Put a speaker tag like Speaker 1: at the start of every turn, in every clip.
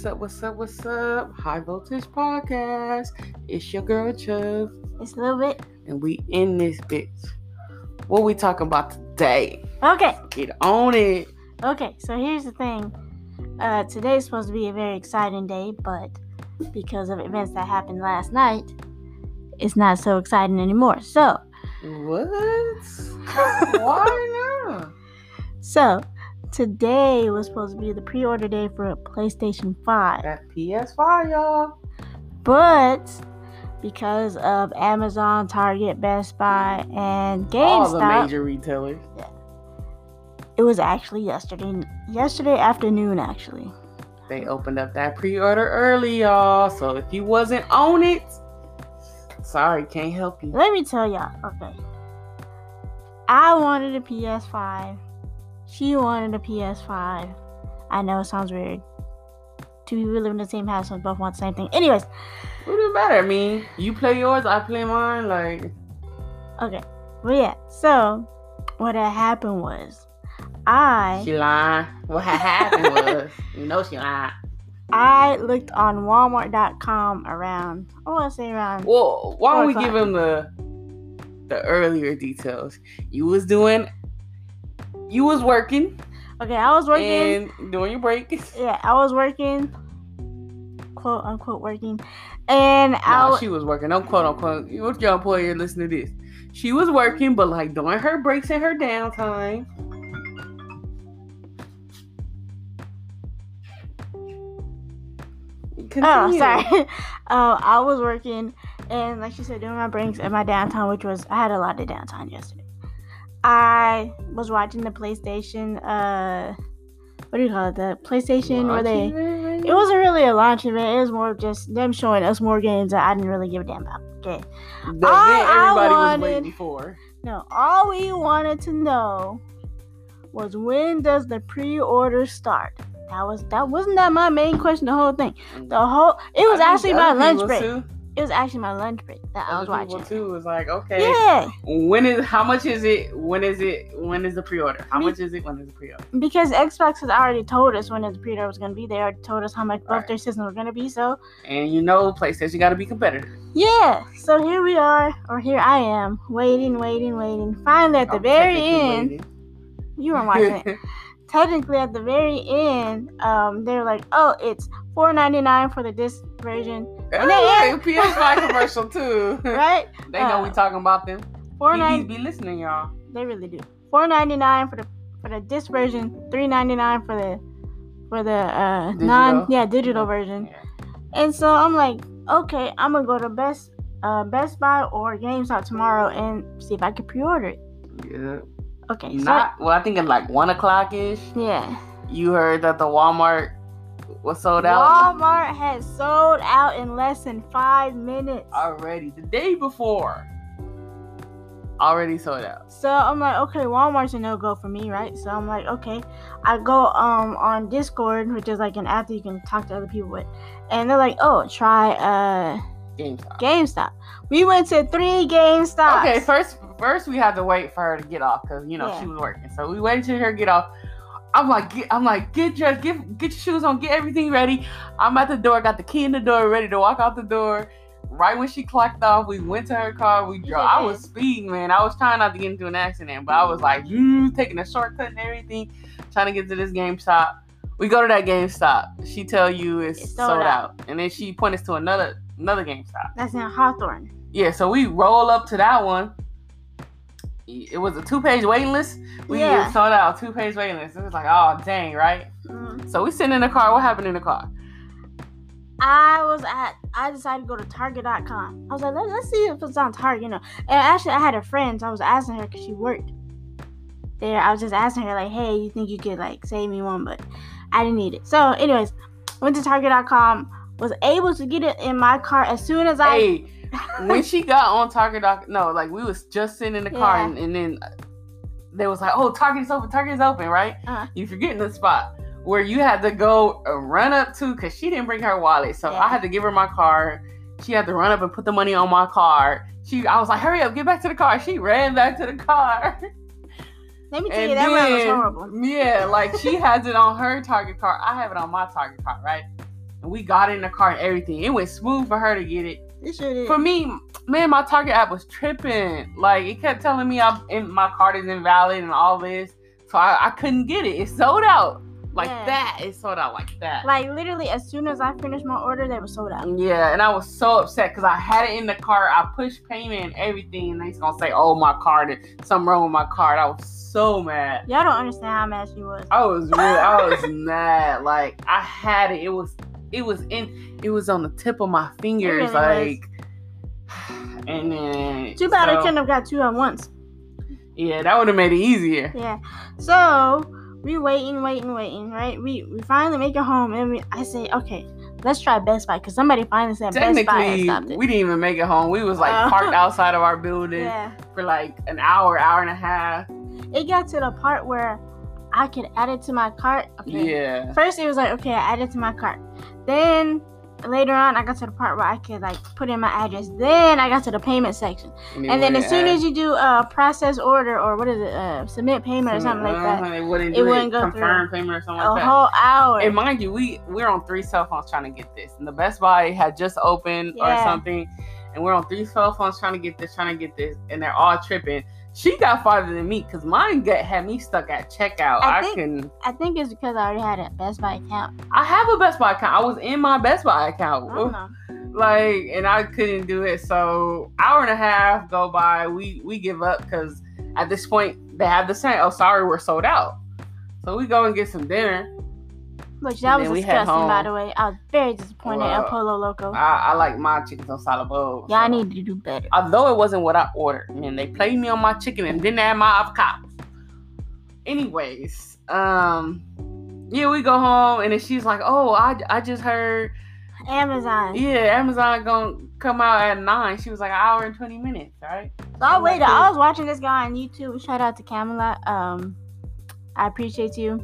Speaker 1: What's up? What's up? What's up? High Voltage Podcast. It's your girl Chubb,
Speaker 2: It's a little bit.
Speaker 1: and we in this bitch. What we talking about today?
Speaker 2: Okay.
Speaker 1: Get on it.
Speaker 2: Okay. So here's the thing. Uh, today's supposed to be a very exciting day, but because of events that happened last night, it's not so exciting anymore. So,
Speaker 1: What? Why not?
Speaker 2: so today was supposed to be the pre-order day for a PlayStation 5,
Speaker 1: That PS5, y'all.
Speaker 2: but because of Amazon, Target, Best Buy, and GameStop,
Speaker 1: All the major retailers.
Speaker 2: it was actually yesterday. Yesterday afternoon, actually.
Speaker 1: They opened up that pre-order early, y'all. So if you wasn't on it, sorry, can't help you.
Speaker 2: Let me tell y'all. Okay. I wanted a PS5. She wanted a PS5. I know it sounds weird. Two people live in the same house and both want the same thing. Anyways,
Speaker 1: What do it matter? I mean, you play yours, I play mine. Like,
Speaker 2: okay. But yeah, so what had happened was I
Speaker 1: she lying. What had happened was, you know, she lying.
Speaker 2: I looked on Walmart.com around I wanna say around
Speaker 1: Well, why don't we
Speaker 2: Four
Speaker 1: give him the the earlier details? You was doing, you was working
Speaker 2: Okay, I was working
Speaker 1: and doing your break.
Speaker 2: yeah, I was working quote unquote working and I
Speaker 1: Nah,
Speaker 2: wa-
Speaker 1: she was working. Don't quote unquote. What your employer listen to this? She was working, but like during her breaks and her downtime. Continue.
Speaker 2: Oh, sorry. uh, I was working, and like she said, doing my breaks and my downtime, which was I had a lot of downtime yesterday. I was watching the PlayStation. Uh, what do you call it? The PlayStation where they. It wasn't really a launch event. It was more of just them showing us more games that I didn't really give a damn about. Okay.
Speaker 1: The
Speaker 2: All
Speaker 1: event
Speaker 2: I
Speaker 1: everybody was
Speaker 2: wanted-
Speaker 1: waiting for.
Speaker 2: No, all we wanted to know was when does the pre-order start? That was that wasn't that my main question. The whole thing. The whole. It was
Speaker 1: I
Speaker 2: actually my lunch break.
Speaker 1: Too,
Speaker 2: It was actually my lunch break that I was
Speaker 1: other
Speaker 2: watching.
Speaker 1: too was like, okay,
Speaker 2: Yeah,
Speaker 1: when is how much is it? When is it? When is the pre-order? How
Speaker 2: Me-
Speaker 1: much is it? When is the pre-order?
Speaker 2: because Xbox has already told us when the pre-order was going to be. They already told us how much both
Speaker 1: Right.
Speaker 2: their systems were going to be. So
Speaker 1: And you know, PlayStation got to be competitive.
Speaker 2: yeah, so here we are, or here I am, waiting, waiting, waiting. Finally, at the
Speaker 1: I'm
Speaker 2: very end,
Speaker 1: waiting.
Speaker 2: you were watching it. Technically, at the very end, um, they're like, "Oh, it's four ninety nine for the disc version,
Speaker 1: And they like PS5 commercial too.
Speaker 2: right?
Speaker 1: they know we
Speaker 2: Uh,
Speaker 1: talking about them.
Speaker 2: Four
Speaker 1: PDs
Speaker 2: nine,
Speaker 1: be listening, y'all.
Speaker 2: they really do. Four ninety nine for the for the disc version, three ninety nine for the for the uh non yeah digital version."
Speaker 1: Yeah.
Speaker 2: And so I'm like, okay, I'm gonna go to Best uh, Best Buy or GameStop tomorrow and see if I can pre-order it.
Speaker 1: Yeah.
Speaker 2: Okay, so
Speaker 1: Not well. I think at like one o'clock ish.
Speaker 2: yeah,
Speaker 1: You heard that the Walmart was sold out
Speaker 2: Walmart has sold out in less than five minutes.
Speaker 1: already. The day before, already sold out.
Speaker 2: So I'm like, okay, Walmart's a no go for me, right? So I'm like, okay, I go um on Discord, which is like an app that you can talk to other people with, and they're like, oh, try uh
Speaker 1: GameStop.
Speaker 2: GameStop. We went to three GameStops.
Speaker 1: Okay, first, first we had to wait for her to get off because you know
Speaker 2: Yeah.
Speaker 1: she was working. So we waited till her get off. I'm like, get, I'm like, get dressed, get get your shoes on, get everything ready. I'm at the door, got the key in the door, ready to walk out the door. Right when she clocked off, we went to her car. We drove. I was speeding, man. I was trying not to get into an accident, but I was like, mm, taking a shortcut and everything, trying to get to this GameStop. We go to that GameStop. She tell you it's,
Speaker 2: It's
Speaker 1: sold,
Speaker 2: sold
Speaker 1: out. and then she point us to another another GameStop.
Speaker 2: That's in Hawthorne.
Speaker 1: Yeah, so we roll up to that one. It was a two page waiting list. We
Speaker 2: Yeah.
Speaker 1: sold out two page waiting list. It was like, oh dang, right?
Speaker 2: Mm.
Speaker 1: So we sitting in the car. What happened in the car?
Speaker 2: I was at. I decided to go to Target.com. I was like, Let, let's see if it's on Target, you know. And actually, I had a friend, so I was asking her because she worked there. I was just asking her like, hey, you think you could like save me one? But I didn't need it. So, anyways, went to Target.com. Was able to get it in my car as soon as I.
Speaker 1: Hey, when she got on Target, doc- no, like we was just sitting in the car,
Speaker 2: Yeah.
Speaker 1: and, and then they was like, oh, Target's open, Target's open, right?
Speaker 2: Uh-huh.
Speaker 1: You forgetting the spot where you had to go run up to because she didn't bring her wallet, so
Speaker 2: Yeah.
Speaker 1: I had to give her my card. She had to run up and put the money on my card. She, I was like, hurry up, get back to the car. She ran back to the car.
Speaker 2: Let me tell
Speaker 1: And
Speaker 2: you, that run was horrible.
Speaker 1: Yeah, like she has it on her Target card. I have it on my Target card, right? and we got in the car and everything. It went smooth for her to get it.
Speaker 2: It sure did.
Speaker 1: For me, man, my Target app was tripping. Like it kept telling me I'm in, my card is invalid and all this, so I, I couldn't get it. It sold out like
Speaker 2: Yeah.
Speaker 1: that. It sold out like that.
Speaker 2: like literally, as soon as I finished my order, they were sold out.
Speaker 1: Yeah, and I was so upset because I had it in the cart. I pushed payment and everything, and he's gonna say, "Oh, my card, something wrong with my card." I was so mad.
Speaker 2: Y'all don't understand how mad she was.
Speaker 1: I was really, I was mad. Like I had it. It was, it was in, it was on the tip of my fingers.
Speaker 2: really
Speaker 1: like, and then
Speaker 2: Too bad I couldn't have got two at once.
Speaker 1: Yeah, that would have made it easier.
Speaker 2: Yeah. So we waiting, waiting, waiting. Right? We we finally make it home, and we I say, okay, let's try Best Buy because somebody finally said Best Buy and
Speaker 1: Technically,
Speaker 2: stopped it.
Speaker 1: we didn't even make it home. We was like
Speaker 2: Uh,
Speaker 1: parked outside of our building
Speaker 2: yeah.
Speaker 1: for like an hour, hour and a half.
Speaker 2: It got to the part where I could add it to my cart. Okay.
Speaker 1: Yeah.
Speaker 2: First, it was like, okay, I added it to my cart. Then later on, I got to the part where I could like put in my address. Then I got to the payment section. And then as soon as you do a process order or what is it, uh, submit payment or something like that,
Speaker 1: Uh-huh, it wouldn't,
Speaker 2: it wouldn't go
Speaker 1: confirm payment or something
Speaker 2: a
Speaker 1: like that.
Speaker 2: whole hour.
Speaker 1: And mind you, we we're on three cell phones trying to get this, and the Best Buy had just opened or something, and we're on three cell phones trying to get this, trying to get this, and they're all tripping. She got farther than me because mine got had me stuck at checkout.
Speaker 2: I
Speaker 1: I,
Speaker 2: think-
Speaker 1: couldn't.
Speaker 2: I think it's because I already had a Best Buy account.
Speaker 1: I have a Best Buy account. I was in my Best Buy account.
Speaker 2: I don't know.
Speaker 1: like and i couldn't do it so hour and a half go by we we give up because at this point they have the same. oh sorry we're sold out so we go and get some dinner
Speaker 2: Which that was disgusting, by the way. I was very disappointed
Speaker 1: Well,
Speaker 2: at Pollo Loco.
Speaker 1: i, I like my chicken on salad bowl
Speaker 2: Y'all
Speaker 1: so-
Speaker 2: need to do better.
Speaker 1: although it wasn't what i ordered man they played me on my chicken and didn't add my avocado. anyways um yeah we go home and then she's like oh i, I just heard
Speaker 2: Amazon.
Speaker 1: yeah amazon gonna come out at nine she was like an hour and 20 minutes right
Speaker 2: So I waited. I was watching this guy on YouTube. Shout out to Camelot. Um, I appreciate you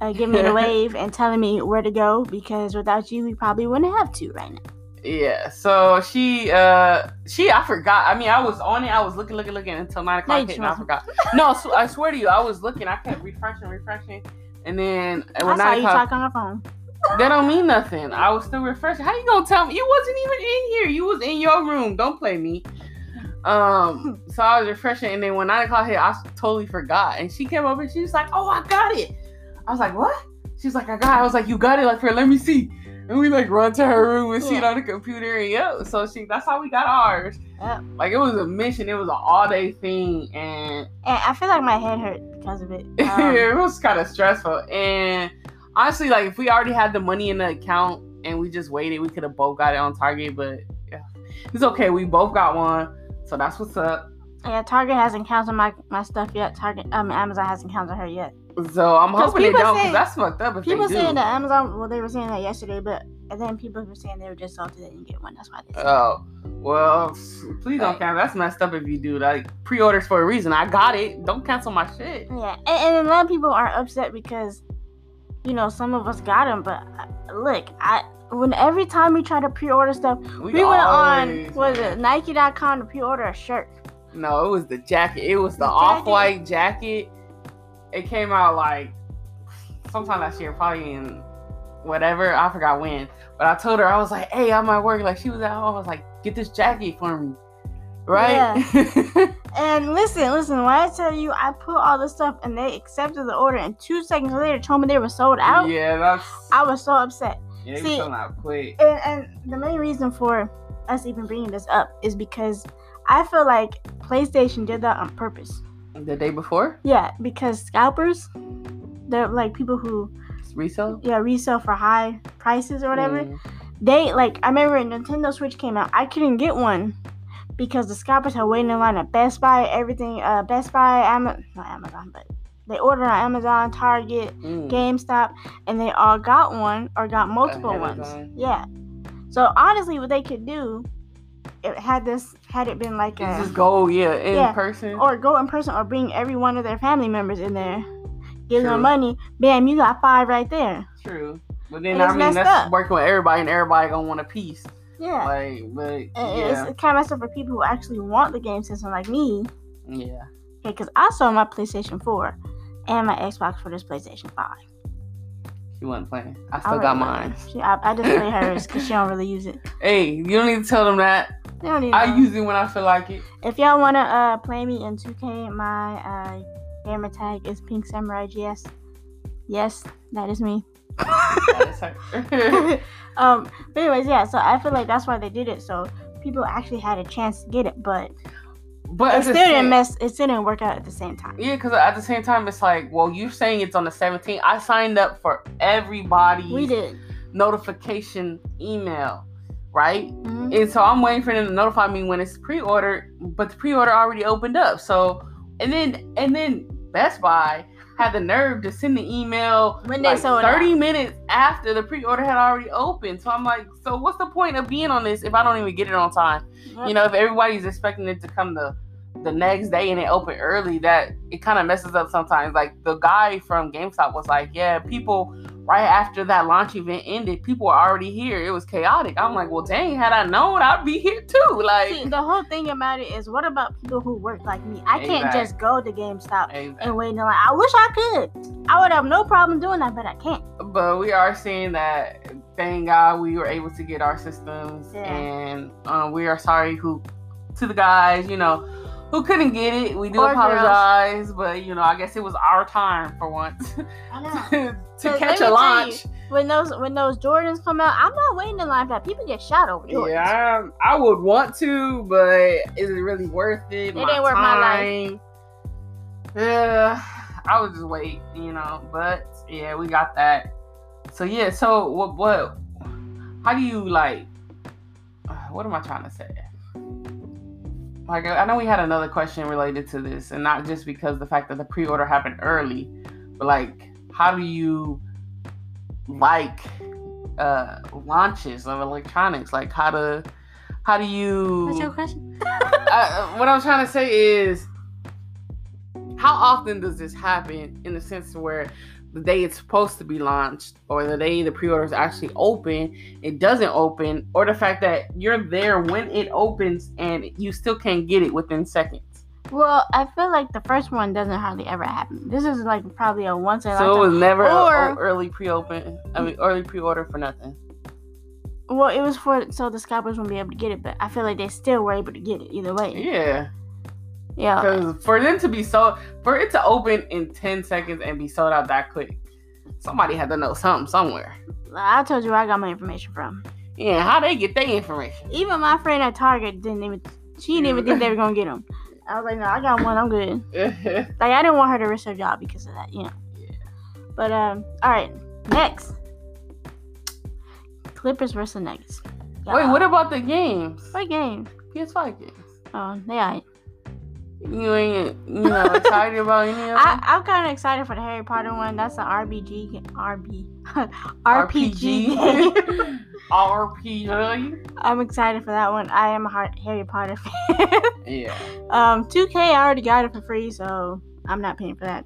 Speaker 2: uh, giving me the wave and telling me where to go because without you, we probably wouldn't have to right now.
Speaker 1: Yeah, so she uh she I forgot. I mean, I was on it. I was looking, looking, looking until nine o'clock
Speaker 2: you
Speaker 1: hit, and I forgot. No, so, I swear to you, I was looking. I kept refreshing, refreshing, and then
Speaker 2: I
Speaker 1: when
Speaker 2: saw
Speaker 1: nine
Speaker 2: you
Speaker 1: o'clock,
Speaker 2: talk on the phone.
Speaker 1: that don't mean nothing. I was still refreshing. How you gonna tell me you wasn't even in here? You was in your room. Don't play me. Um, so I was refreshing, and then when nine o'clock hit, I totally forgot. And she came over and she was like, "Oh, I got it." I was like, "What?" She was like, "I got." it. I was like, "You got it?" Like, for let me see. And we like run to her room and see it on the computer, and yo, so she that's how we got ours.
Speaker 2: Yep.
Speaker 1: Like it was a mission. It was an all day thing, and
Speaker 2: And I feel like my head hurt because of it. Um,
Speaker 1: it was kind of stressful. And honestly, like if we already had the money in the account and we just waited, we could have both got it on Target. But yeah, it's okay. We both got one, so that's what's up.
Speaker 2: yeah, Target hasn't counted my, my stuff yet. Target, um, Amazon hasn't counted her yet.
Speaker 1: So I'm hoping they don't, because that's fucked up. If
Speaker 2: People
Speaker 1: they do.
Speaker 2: saying that Amazon, well, they were saying that yesterday, but and then people were saying they were just salty they didn't get one. That's why they. Said
Speaker 1: Oh well, please don't cancel. That's messed up if you do. Like pre-orders for a reason. I got it. Don't cancel my shit.
Speaker 2: Yeah, and, and a lot of people are upset because, you know, some of us got them. But uh, look, I when every time we try to pre-order stuff, we, went on was it Nike.com to pre-order a shirt.
Speaker 1: No, it was the jacket. It was the
Speaker 2: The
Speaker 1: off-white jacket. It came out like sometime last year, probably in whatever. I forgot when. But I told her I was like, "Hey, I'm at work." Like she was at home. I was like, "Get this jacket for me." Right? Yeah.
Speaker 2: And listen, listen, when I tell you I put all this stuff and they accepted the order, and two seconds later told me they were sold out,
Speaker 1: yeah, that's.
Speaker 2: I was so upset.
Speaker 1: Yeah,
Speaker 2: See-
Speaker 1: out quick.
Speaker 2: And, and the main reason for us even bringing this up is because I feel like PlayStation did that on purpose.
Speaker 1: The day before,
Speaker 2: Yeah, because scalpers, they're like people who
Speaker 1: resell.
Speaker 2: yeah resell for high prices or whatever.
Speaker 1: Mm.
Speaker 2: They like I remember when Nintendo Switch came out, I couldn't get one because the scalpers had waiting in line at Best Buy, everything. Uh, Best Buy, Ama- not Amazon, but they ordered on Amazon, Target,
Speaker 1: Mm.
Speaker 2: GameStop, and they all got one or got multiple ones. Yeah. So honestly, what they could do, it had this had it been like a
Speaker 1: just go, yeah, in
Speaker 2: Yeah.
Speaker 1: person.
Speaker 2: or go in person or bring every one of their family members in there, give
Speaker 1: True.
Speaker 2: them money. Bam, you got five right there.
Speaker 1: True. But then
Speaker 2: And
Speaker 1: I mean that's
Speaker 2: up.
Speaker 1: working with everybody and everybody gonna want a piece.
Speaker 2: Yeah.
Speaker 1: Like, but
Speaker 2: And
Speaker 1: yeah,
Speaker 2: It's kind of messed up for people who actually want the game system like me.
Speaker 1: yeah.
Speaker 2: Okay, because I sold my PlayStation 4 and my Xbox for this PlayStation 5.
Speaker 1: She wasn't playing. I still got mine.
Speaker 2: She, I, I just play hers because she don't really use it.
Speaker 1: Hey, you don't need to tell them that.
Speaker 2: They don't need
Speaker 1: I
Speaker 2: know.
Speaker 1: use it when I feel like it.
Speaker 2: If y'all wanna uh play me in 2K, my uh gamer tag is Pink Samurai GS. Yes, that is me.
Speaker 1: That's her.
Speaker 2: um, but anyways, yeah. So I feel like that's why they did it. So people actually had a chance to get it, but
Speaker 1: but
Speaker 2: it still didn't mess. It still didn't work out at the same time.
Speaker 1: Yeah, because at the same time, it's like, well, you're saying it's on the 17th. I signed up for everybody.
Speaker 2: We did.
Speaker 1: notification email, right?
Speaker 2: Mhm.
Speaker 1: And so I'm waiting for them to notify me when it's pre-ordered, but the pre-order already opened up. So, and then and then Best Buy had the nerve to send the email
Speaker 2: When they
Speaker 1: like
Speaker 2: sold
Speaker 1: 30
Speaker 2: out.
Speaker 1: minutes after the pre-order had already opened. So I'm like, so what's the point of being on this if I don't even get it on time?
Speaker 2: Yep.
Speaker 1: You know, if everybody's expecting it to come the the next day and it opened early, that it kind of messes up sometimes. Like the guy from GameStop was like, yeah, people right after that launch event ended, people were already here. It was chaotic. I'm like, well, dang, had I known, I'd be here too. Like,
Speaker 2: See, the whole thing about it is, what about people who work like me? I can't just go to GameStop
Speaker 1: Exactly.
Speaker 2: and wait in line. I wish I could. I would have no problem doing that, but I can't.
Speaker 1: but we are seeing that thank God we were able to get our systems,
Speaker 2: Yeah.
Speaker 1: and um, we are sorry who to the guys, you know, who couldn't get it. We do
Speaker 2: Or girls.
Speaker 1: apologize, but you know, I guess it was our time for once
Speaker 2: know.
Speaker 1: to catch a launch.
Speaker 2: you, when those when those Jordans come out, I'm not waiting in line for that. People get shot over Jordans.
Speaker 1: Yeah, I, I would want to, but is it really worth it?
Speaker 2: It ain't worth my life.
Speaker 1: Yeah, I would just wait, you know. But yeah, we got that. So yeah, so what? What? How do you like? What am I trying to say? Like I know we had another question related to this, and not just because the fact that the pre-order happened early, but like, how do you like uh launches of electronics? Like how to how do you
Speaker 2: What's your question?
Speaker 1: uh, what I'm trying to say is, how often does this happen in the sense where the day it's supposed to be launched or the day the pre-order is actually open, it doesn't open, or the fact that you're there when it opens and you still can't get it within seconds.
Speaker 2: Well, I feel like the first one doesn't hardly ever happen. This is like probably a once in a
Speaker 1: So it was never a-
Speaker 2: Or-
Speaker 1: a early pre-open. I mean, early pre-order for nothing.
Speaker 2: Well, it was for so the scalpers wouldn't be able to get it, but I feel like they still were able to get it either way.
Speaker 1: Yeah,
Speaker 2: Yeah.
Speaker 1: because for them to be sold, for it to open in ten seconds and be sold out that quick, somebody had to know something somewhere.
Speaker 2: I told you where I got my information from.
Speaker 1: Yeah, how they get their information?
Speaker 2: Even my friend at Target didn't even. She didn't even think they were gonna get them. I was like, no, I got one. I'm good. Like I didn't want her to risk her job because of that, you know.
Speaker 1: Yeah.
Speaker 2: But um, all right, next. Clippers versus Nuggets.
Speaker 1: Wait, what about the games?
Speaker 2: what games?
Speaker 1: PS5 games.
Speaker 2: Oh, they alright.
Speaker 1: You ain't, you know, excited about any of
Speaker 2: I,
Speaker 1: them?
Speaker 2: I'm kind of excited for the Harry Potter one. That's an RBG, RB, RPG.
Speaker 1: RPG.
Speaker 2: I'm excited for that one. I am a Harry Potter fan.
Speaker 1: Yeah.
Speaker 2: um, 2K, I already got it for free, so I'm not paying for that.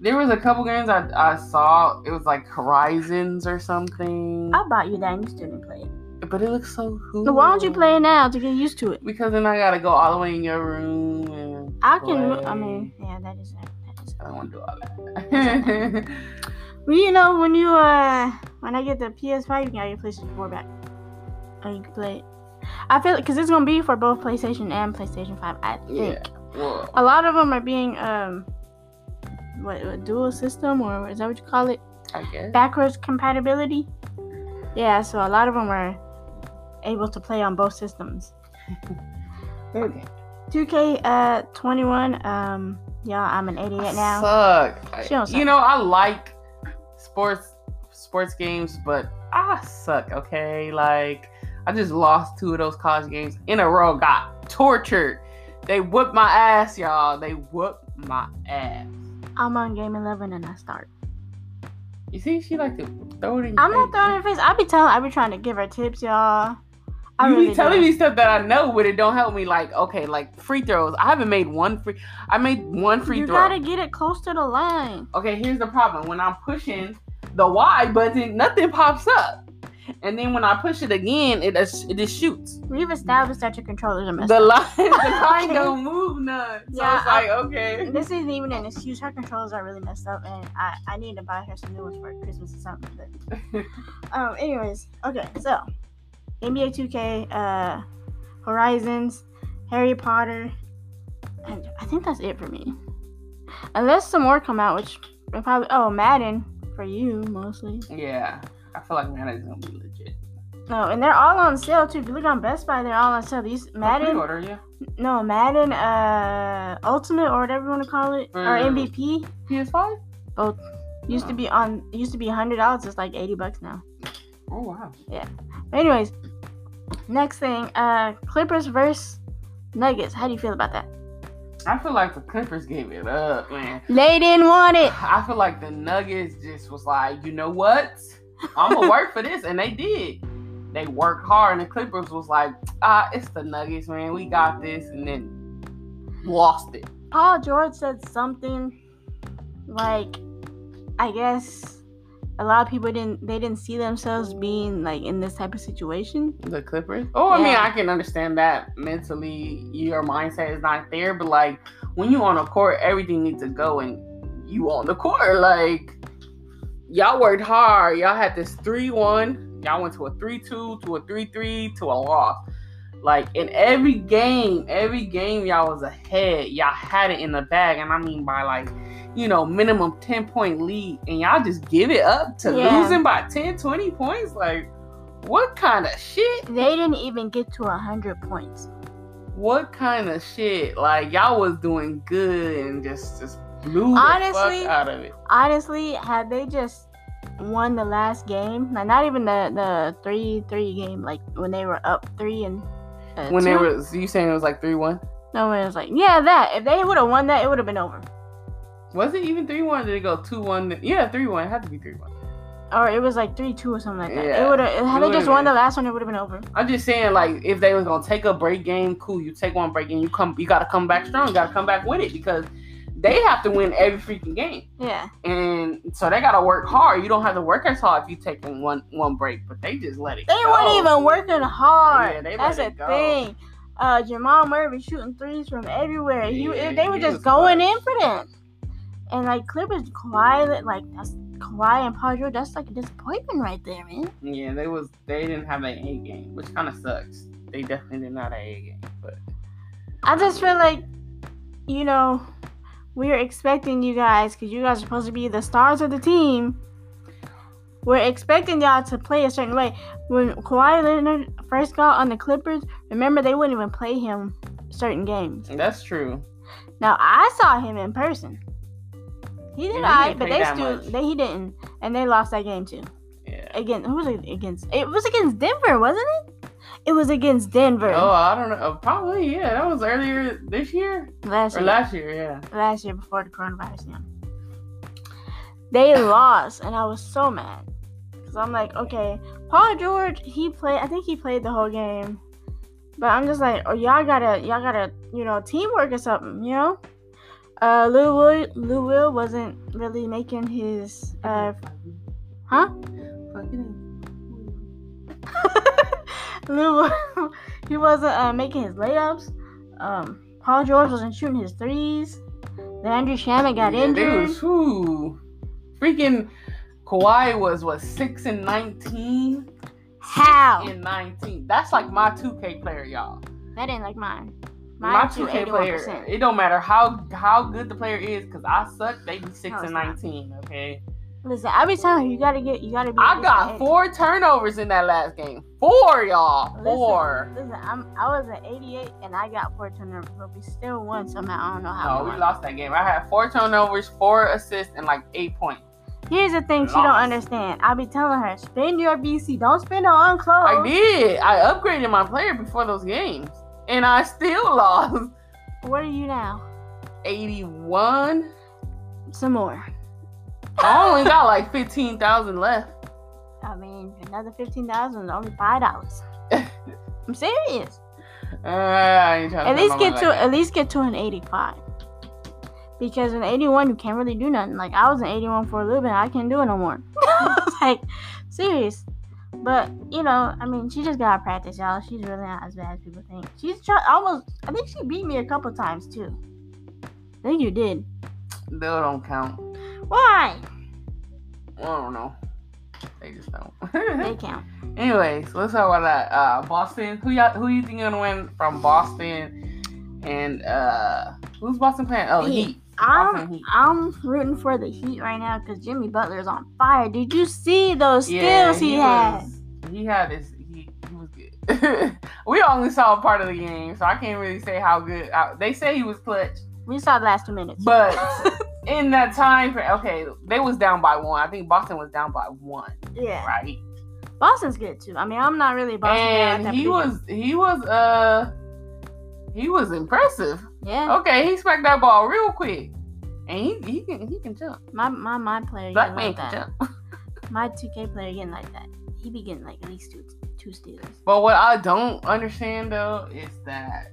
Speaker 1: There was a couple games I, I saw. It was like Horizons or something.
Speaker 2: I bought you that and you still didn't play it.
Speaker 1: But it looks so cool.
Speaker 2: So why don't you play it now to get used to it?
Speaker 1: Because then I gotta go all the way in your room and
Speaker 2: I can.
Speaker 1: play.
Speaker 2: I mean, yeah, that is that. is.
Speaker 1: I don't want to do all that.
Speaker 2: Well, you know, when you uh, when I get the PS5, you can get your PlayStation 4 back, or you can play it. I feel because it's gonna be for both PlayStation and PlayStation 5. I think
Speaker 1: yeah. Well,
Speaker 2: a lot of them are being um, what a dual system or is that what you call it?
Speaker 1: I guess.
Speaker 2: Backwards compatibility. Yeah, so a lot of them are able to play on both systems.
Speaker 1: Okay.
Speaker 2: 2K uh 21. Um, yeah, I'm an idiot now.
Speaker 1: Suck.
Speaker 2: She don't
Speaker 1: You know, I like sports sports games, but I suck. Okay, like I just lost two of those college games in a row. Got tortured. They whooped my ass, y'all. They whooped my ass.
Speaker 2: I'm on game 11 and I start.
Speaker 1: You see, she like to throw it in.
Speaker 2: I'm not
Speaker 1: face.
Speaker 2: throwing her face. I be telling. I be trying to give her tips, y'all. I
Speaker 1: you
Speaker 2: really
Speaker 1: be telling
Speaker 2: do.
Speaker 1: me stuff that I know, but it don't help me. Like, okay, like free throws. I haven't made one free. I made one free
Speaker 2: You
Speaker 1: throw.
Speaker 2: You gotta get it close to the line.
Speaker 1: Okay, here's the problem. When I'm pushing the Y button, nothing pops up. and then when I push it again, it just, it just shoots.
Speaker 2: We've established that your controllers are messed
Speaker 1: The
Speaker 2: up.
Speaker 1: line, the line don't move none. So
Speaker 2: Yeah,
Speaker 1: it's like okay.
Speaker 2: This isn't even an excuse. Her controllers are really messed up, and I, I need to buy her some new ones for Christmas or something. But um, anyways, okay, so NBA 2K, uh, Horizons, Harry Potter, and I think that's it for me. Unless some more come out, which probably oh Madden for you mostly.
Speaker 1: yeah, I feel like Madden's gonna be legit.
Speaker 2: No, and they're all on sale too. If you look on Best Buy, they're all on sale. These Madden,
Speaker 1: Order, yeah.
Speaker 2: no Madden, uh, Ultimate or whatever you want to call it, or. MVP.
Speaker 1: PS5.
Speaker 2: Both used to be on used to be hundred dollars. It's like eighty bucks now.
Speaker 1: Oh wow.
Speaker 2: But anyways, next thing, uh, Clippers versus Nuggets. How do you feel about that?
Speaker 1: I feel like the Clippers gave it up, man.
Speaker 2: They didn't want it.
Speaker 1: I feel like the Nuggets just was like, you know what? I'm gonna work for this, and they did. They worked hard, and the Clippers was like, ah, it's the Nuggets, man. We got this, and then lost it.
Speaker 2: Paul George said something like, I guess a lot of people didn't they didn't see themselves being like in this type of situation.
Speaker 1: The Clippers. Oh, I mean, I can understand that mentally, your mindset is not there, but like when you on a court, everything needs to go, and you on the court, like y'all worked hard. Y'all had this three-one. Y'all went to a three-two, to a three-three, to a loss. Like in every game, every game y'all was ahead. Y'all had it in the bag, and I mean by like, you know, minimum 10 point lead, and y'all just give it up to
Speaker 2: Yeah.
Speaker 1: losing by 10, 20 points. Like, what kind of shit?
Speaker 2: They didn't even get to a hundred points.
Speaker 1: What kind of shit? Like y'all was doing good and just just blew the fuck out of it.
Speaker 2: Honestly, had they just won the last game, like not even the the three three game, like when they were up three and uh,
Speaker 1: When
Speaker 2: two.
Speaker 1: they were, you saying it was like three one?
Speaker 2: no, it was like yeah, that if they would have won that, it would have been over.
Speaker 1: Was it even three one? Did it go two one? Yeah, three one. It had to be three one.
Speaker 2: Or it was like three two or something like that.
Speaker 1: Yeah,
Speaker 2: it would have had they just won the last one, it would have been over.
Speaker 1: I'm just saying, like, if they was gonna take a break game, cool. You take one break and you come, you gotta come back strong. You gotta come back with it because they have to win every freaking game,
Speaker 2: Yeah.
Speaker 1: and so they gotta work hard. You don't have to work as hard if you take one one break, but they just let it.
Speaker 2: They
Speaker 1: go.
Speaker 2: weren't even working hard.
Speaker 1: Yeah, they
Speaker 2: That's
Speaker 1: it go.
Speaker 2: thing. Uh, Jamal Murray shooting threes from everywhere. He, they were just going in for them. And like Clippers, Kawhi, like that's Kawhi and Paul George. That's like a disappointment right there, man.
Speaker 1: Yeah, they was they didn't have an A game, which kind of sucks. They definitely did not have an A game, but
Speaker 2: I just feel like, you know, we're expecting you guys because you guys are supposed to be the stars of the team. We're expecting y'all to play a certain way. When Kawhi Leonard first got on the Clippers, remember they wouldn't even play him certain games.
Speaker 1: that's true.
Speaker 2: Now I saw him in person. He did alright, but they still
Speaker 1: much.
Speaker 2: they he didn't, and they lost that game too.
Speaker 1: Yeah.
Speaker 2: Again, who was it against? It was against Denver, wasn't it? It was against Denver
Speaker 1: Oh, I don't know. Uh, Probably yeah. That was earlier this year
Speaker 2: last
Speaker 1: or
Speaker 2: year.
Speaker 1: last year. Yeah.
Speaker 2: last year before the coronavirus. Yeah. They lost, and I was so mad because I'm like, okay, Paul George, he played. I think he played the whole game, but I'm just like, oh, y'all gotta, y'all gotta, you know, teamwork or something, you know. Uh, Lou Will, Lou Will wasn't really making his, uh, huh? Lou, Will- he wasn't uh, making his layups. Um, Paul George wasn't shooting his threes. Then Andrew Shamit got
Speaker 1: Yeah,
Speaker 2: injured.
Speaker 1: was, whew. freaking Kawhi was what six and nineteen.
Speaker 2: How?
Speaker 1: In nineteen. That's like my two K player, y'all.
Speaker 2: That ain't like mine.
Speaker 1: My
Speaker 2: Mine
Speaker 1: two
Speaker 2: two
Speaker 1: K player. It don't matter how how good the player is, cause I suck. They be six
Speaker 2: No,
Speaker 1: and
Speaker 2: it's not.
Speaker 1: nineteen. Okay.
Speaker 2: Listen, I be telling you, you gotta get, you gotta be.
Speaker 1: I got four turnovers in that last game. Four, y'all. Four.
Speaker 2: Listen, I'm, I was at 88 and I got four turnovers, but we still won somehow. I don't know how.
Speaker 1: No,
Speaker 2: we
Speaker 1: we lost that game. I had four turnovers, four assists, and like eight points.
Speaker 2: Here's the thing she don't understand. I be telling her, spend your BC, don't spend it on clothes.
Speaker 1: I did. I upgraded my player before those games, and I still lost.
Speaker 2: What are you now?
Speaker 1: 81.
Speaker 2: Some more.
Speaker 1: I only got like 15,000 left.
Speaker 2: I mean, another fifteen thousand, is only five dollars. I'm serious.
Speaker 1: Uh,
Speaker 2: At least get to
Speaker 1: like
Speaker 2: at least get to an eighty-five. Because an eighty-one, you can't really do nothing. Like I was an eighty-one for a little bit, I can't do it no more. Like, serious. But you know, I mean, she just got to practice, y'all. She's really not as bad as people think. She's try- almost. I think she beat me a couple times too. I think you did.
Speaker 1: They don't count.
Speaker 2: Why?
Speaker 1: I don't know. They just don't.
Speaker 2: They count.
Speaker 1: Anyways, let's talk about that. Uh, Boston. Who y'all, who you think gonna win from Boston? And uh, who's Boston playing? Oh,
Speaker 2: Heat.
Speaker 1: Heat.
Speaker 2: I'm I'm rooting for the Heat right now because Jimmy Butler's on fire. Did you see those
Speaker 1: Yeah,
Speaker 2: skills he, had?
Speaker 1: was- he had his. He, he was good. we only saw a part of the game, so I can't really say how good. Uh, they say he was clutch,
Speaker 2: We saw the last two minutes.
Speaker 1: but in that time, frame- okay, they was down by one. I think Boston was down by one,
Speaker 2: yeah,
Speaker 1: right?
Speaker 2: Boston's good too. I mean, I'm not really Boston
Speaker 1: and he was he was uh he was impressive.
Speaker 2: Yeah,
Speaker 1: Okay, he smacked that ball real quick, and he he can he can jump.
Speaker 2: my my my player
Speaker 1: Black man
Speaker 2: like
Speaker 1: can
Speaker 2: that.
Speaker 1: jump.
Speaker 2: My 2K player getting like that. He be getting like at least two two steals.
Speaker 1: But what I don't understand though is that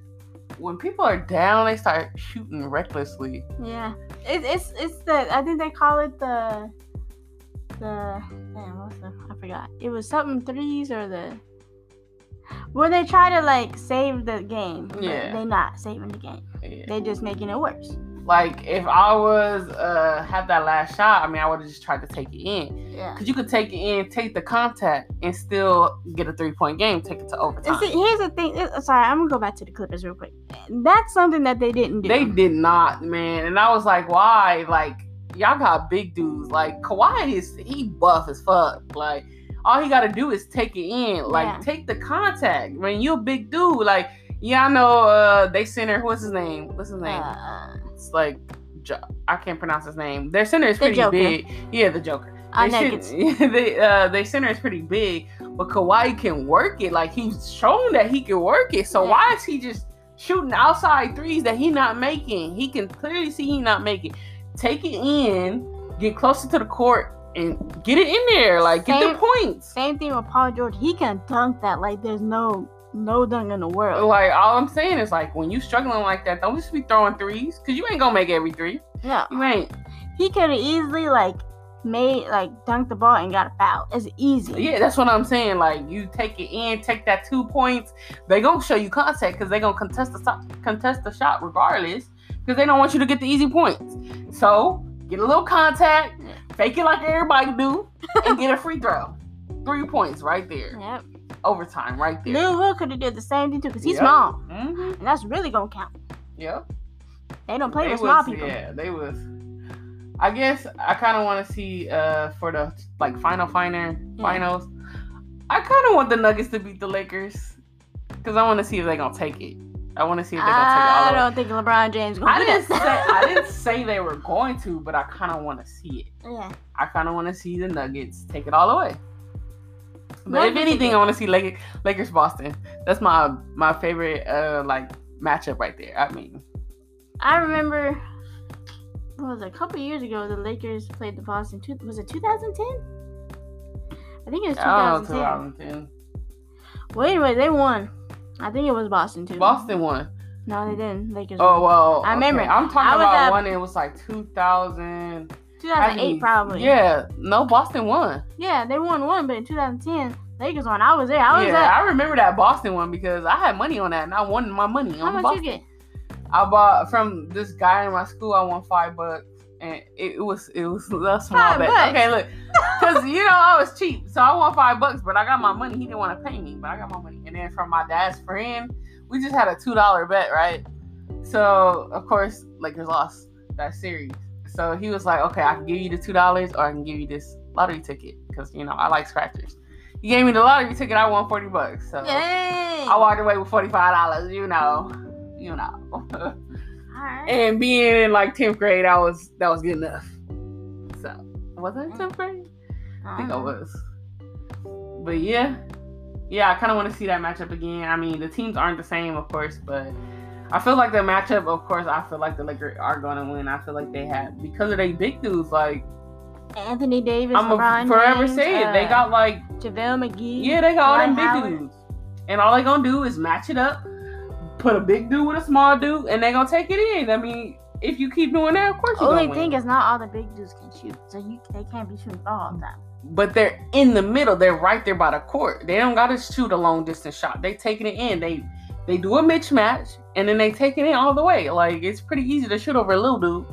Speaker 1: when people are down, they start shooting recklessly.
Speaker 2: Yeah, it, it's it's the I think they call it the the damn what's the I forgot. It was something threes or the where they try to like save the game.
Speaker 1: Yeah.
Speaker 2: they not saving the game.
Speaker 1: Yeah.
Speaker 2: They just making it worse.
Speaker 1: Like if I was uh had that last shot, I mean I would have just tried to take it in.
Speaker 2: Yeah.
Speaker 1: Cause you could take it in, take the contact, and still get a three point game, take it to overtime.
Speaker 2: see, here's the thing. Sorry, I'm gonna go back to the Clippers real quick. That's something that they didn't do.
Speaker 1: They did not, man. And I was like, why? Like, y'all got big dudes. Like, Kawhi is, he buff as fuck. Like, all he got to do is take it in. Like,
Speaker 2: Yeah.
Speaker 1: take the contact. When you a big dude, like, yeah, I know uh they center, what's his name? What's his name?
Speaker 2: Uh,
Speaker 1: it's like, I can't pronounce his name. Their center is pretty
Speaker 2: Joker.
Speaker 1: big. Yeah, the Joker.
Speaker 2: I
Speaker 1: They
Speaker 2: know
Speaker 1: should- they uh they center is pretty big, but Kawhi can work it. Like he's shown that he can work it. So
Speaker 2: Yeah.
Speaker 1: why is he just shooting outside threes that he not making? He can clearly see he not making. Take it in, get closer to the court, and get it in there. Like get
Speaker 2: Same-
Speaker 1: the points.
Speaker 2: Same thing with Paul George. He can dunk that like there's no no dunk in the world.
Speaker 1: Like all I'm saying is like when you struggling like that, don't just be throwing threes because you ain't gonna make every three.
Speaker 2: No,
Speaker 1: You ain't.
Speaker 2: he could have easily like made like dunked the ball and got a foul. It's easy.
Speaker 1: Yeah, that's what I'm saying. Like you take it in, take that two points. They gonna show you contact because they gonna contest the shot, contest the shot regardless because they don't want you to get the easy points. So get a little contact, fake it like everybody do, and get a free throw. Three points right there.
Speaker 2: Yep.
Speaker 1: Overtime right there.
Speaker 2: Lil Will could have did the same thing too because he's
Speaker 1: Yep.
Speaker 2: small,
Speaker 1: hmm
Speaker 2: and that's really gonna count.
Speaker 1: Yep.
Speaker 2: They don't play
Speaker 1: They
Speaker 2: with small people.
Speaker 1: Yeah, they was. I guess I kind of want to see uh for the like final final
Speaker 2: Yeah.
Speaker 1: finals. I kind of want the Nuggets to beat the Lakers because I want to see if they gonna take it. I want to see if they're gonna take it all
Speaker 2: I don't think LeBron James gonna
Speaker 1: I
Speaker 2: do
Speaker 1: didn't say. I didn't say they were going to, but I kind of want to see it.
Speaker 2: yeah.
Speaker 1: I kind of want to see the Nuggets take it all away. But if anything. I want to see Lakers, Lakers Boston. That's my my favorite uh like matchup right there. I mean,
Speaker 2: I remember. What was it, a couple years ago? The Lakers played the Boston. Two, was it 2010? I think it was
Speaker 1: I don't
Speaker 2: 2010.
Speaker 1: know 2010.
Speaker 2: Well, anyway, they won. I think it was Boston too.
Speaker 1: Boston won.
Speaker 2: No, they didn't. Lakers.
Speaker 1: Oh
Speaker 2: won.
Speaker 1: well,
Speaker 2: I remember.
Speaker 1: okay. I'm talking
Speaker 2: I
Speaker 1: about
Speaker 2: at-
Speaker 1: one. It was like 2000.
Speaker 2: 2008 probably.
Speaker 1: Yeah, no, Boston won.
Speaker 2: Yeah, they won one, but in 2010, Lakers won. I was there. I was
Speaker 1: yeah,
Speaker 2: at.
Speaker 1: I remember that Boston one because I had money on that, and I won my money
Speaker 2: How much
Speaker 1: Boston.
Speaker 2: you get?
Speaker 1: I bought from this guy in my school. I won five bucks, and it, was it was a small bet. Okay, look, because you know I was cheap, so I won five bucks, but I got my money. He didn't want to pay me, but I got my money. And then from my dad's friend, we just had a two dollar bet, right? So of course Lakers lost that series. So he was like, "Okay, I can give you the two dollars, or I can give you this lottery ticket, because you know I like scratchers." He gave me the lottery ticket. I won forty bucks. So
Speaker 2: Yay!
Speaker 1: I walked away with forty five dollars. You know, you know.
Speaker 2: Alright.
Speaker 1: and being in like tenth grade, I was that was good enough. So was I in tenth grade? I think I
Speaker 2: Uh-huh.
Speaker 1: was. But yeah, yeah, I kind of want to see that matchup again. I mean, the teams aren't the same, of course, but I feel like the matchup, of course, I feel like the Lakers are gonna win. I feel like they have because of they big dudes. Like
Speaker 2: Anthony Davis,
Speaker 1: I'm
Speaker 2: LeBron
Speaker 1: forever
Speaker 2: James,
Speaker 1: say it.
Speaker 2: uh,
Speaker 1: they got like
Speaker 2: JaVale McGee.
Speaker 1: yeah, they got all them big
Speaker 2: Howard.
Speaker 1: dudes, and all they gonna do is match it up, put a big dude with a small dude, and they gonna take it in. I mean, if you keep doing that, of course you
Speaker 2: Only thing
Speaker 1: win.
Speaker 2: is, not all the big dudes can shoot, so you they can't be shooting all the time.
Speaker 1: but they're in the middle. They're right there by the court. They don't gotta shoot a long distance shot. They taking it in. They they do a mismatch and then they take it in all the way. Like it's pretty easy to shoot over a little dude.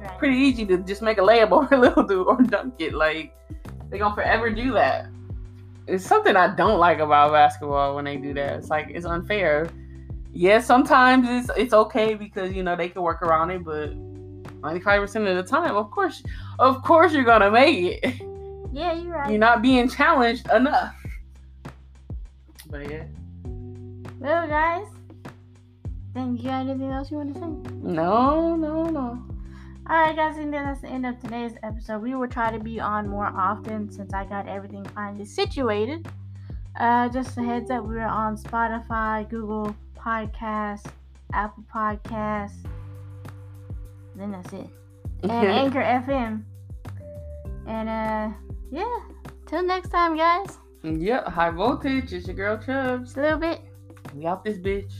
Speaker 2: Right.
Speaker 1: Pretty easy to just make a layup over a little dude or dunk it. Like they gonna forever do that. It's something I don't like about basketball when they do that. It's like it's unfair. Yeah, sometimes it's it's okay because you know they can work around it, but 95% of the time, of course, of course you're gonna make it.
Speaker 2: Yeah, you're right.
Speaker 1: You're not being challenged enough. But yeah.
Speaker 2: well, guys, think you got anything else you want to say?
Speaker 1: No, no, no.
Speaker 2: All right, guys, and that's the end of today's episode. We will try to be on more often since I got everything finally situated. Uh, just a heads up, we're on Spotify, Google Podcasts, Apple Podcasts. Then that's it. And Anchor FM. And uh, yeah. Till next time, guys.
Speaker 1: Yep, high voltage. It's your girl Chubbs.
Speaker 2: Just a little bit.
Speaker 1: We out this bitch.